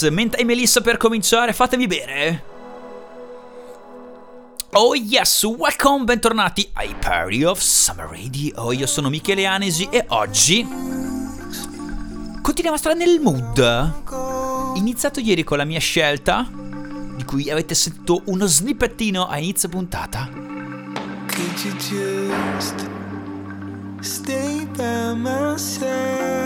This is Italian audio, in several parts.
Alex, Menta e Melissa per cominciare, fatemi bere. Oh yes, welcome, bentornati ai Party of Summer Radio. Io sono Michele Anesi e oggi continuiamo a stare nel mood. Iniziato ieri con la mia scelta, di cui avete sentito uno snippettino a inizio puntata. Could you just stay by my side?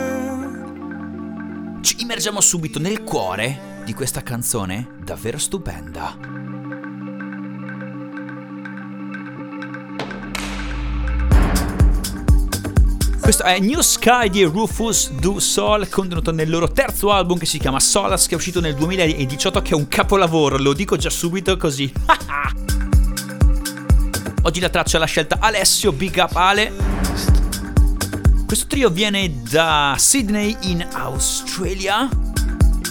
Ci immergiamo subito nel cuore di questa canzone davvero stupenda. Questo è New Sky di Rufus Du Sol, contenuto nel loro terzo album che si chiama Solace, che è uscito nel 2018, che è un capolavoro, lo dico già subito così. Oggi la traccia l'ha scelta Alessio, big up Ale. Questo trio viene da Sydney in Australia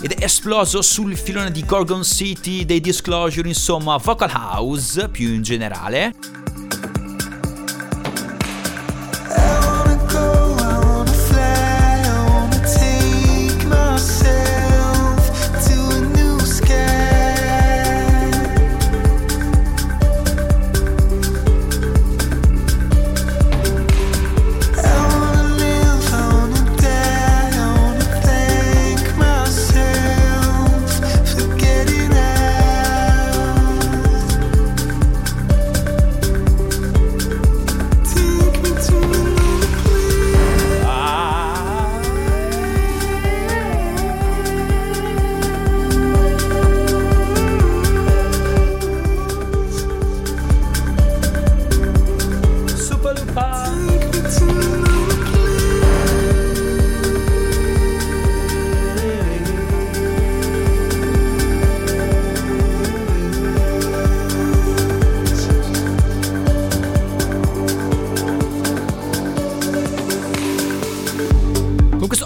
ed è esploso sul filone di Gorgon City, dei Disclosure, insomma, Vocal House più in generale.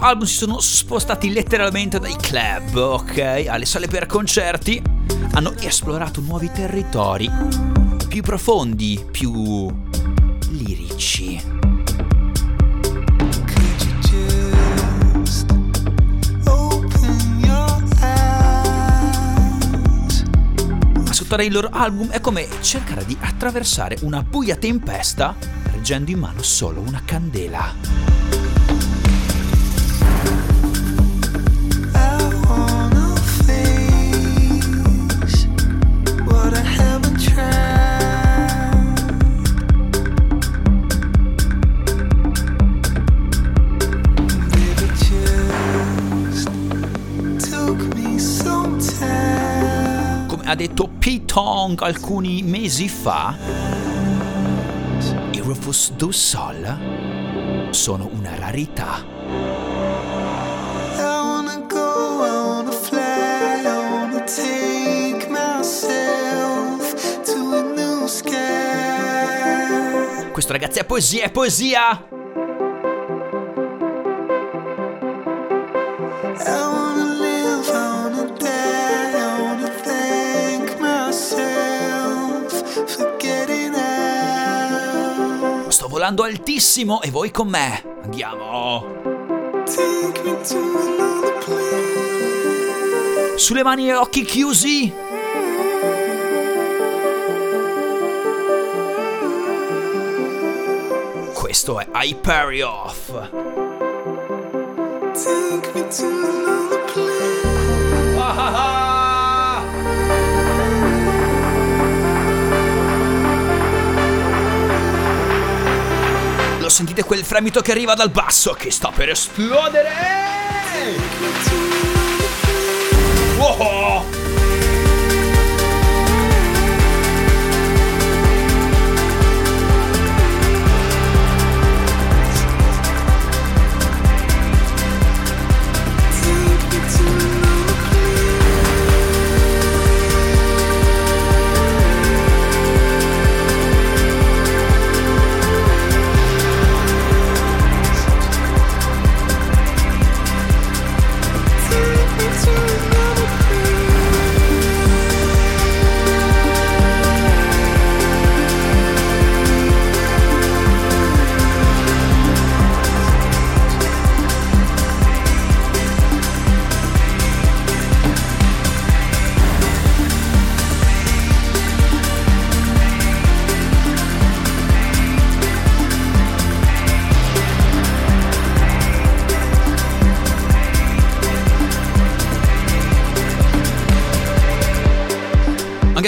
Album si sono spostati letteralmente dai club, ok, alle sale per concerti, hanno esplorato nuovi territori, più profondi, più lirici. Ascoltare il loro album è come cercare di attraversare una buia tempesta reggendo in mano solo una candela. Detto Pete Tong alcuni mesi fa, i Rufus Du Sol sono una rarità. Questo ragazzi è poesia, è poesia! Volando altissimo e voi con me. Andiamo. Sulle mani e occhi chiusi. Questo è Hyperioff. Take me to another place. Ah, ah, ah. Lo sentite quel fremito che arriva dal basso che sta per esplodere? Wow!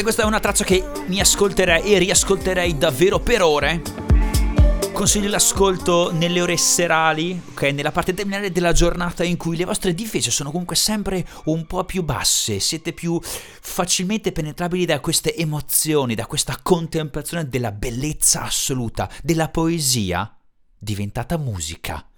Questa è una traccia che mi ascolterei e riascolterei davvero per ore. Consiglio l'ascolto nelle ore serali, ok? Nella parte terminale della giornata in cui le vostre difese sono comunque sempre un po' più basse, siete più facilmente penetrabili da queste emozioni, da questa contemplazione della bellezza assoluta, della poesia diventata musica.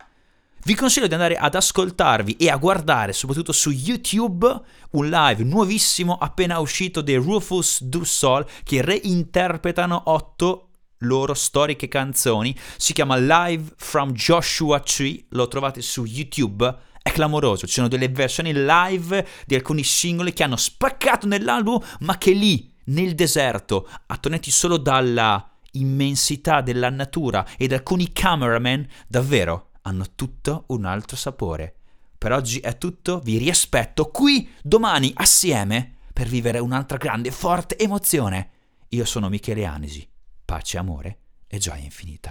Vi consiglio di andare ad ascoltarvi e a guardare, soprattutto su YouTube, un live nuovissimo appena uscito dei Rufus Du Sol che reinterpretano otto loro storiche canzoni. Si chiama Live from Joshua Tree, lo trovate su YouTube. È clamoroso, ci sono delle versioni live di alcuni singoli che hanno spaccato nell'album, ma che lì, nel deserto, attoniti solo dalla immensità della natura e da alcuni cameraman, davvero hanno tutto un altro sapore. Per oggi è tutto, vi riaspetto qui domani assieme per vivere un'altra grande e forte emozione. Io sono Michele Anesi pace, amore e gioia infinita.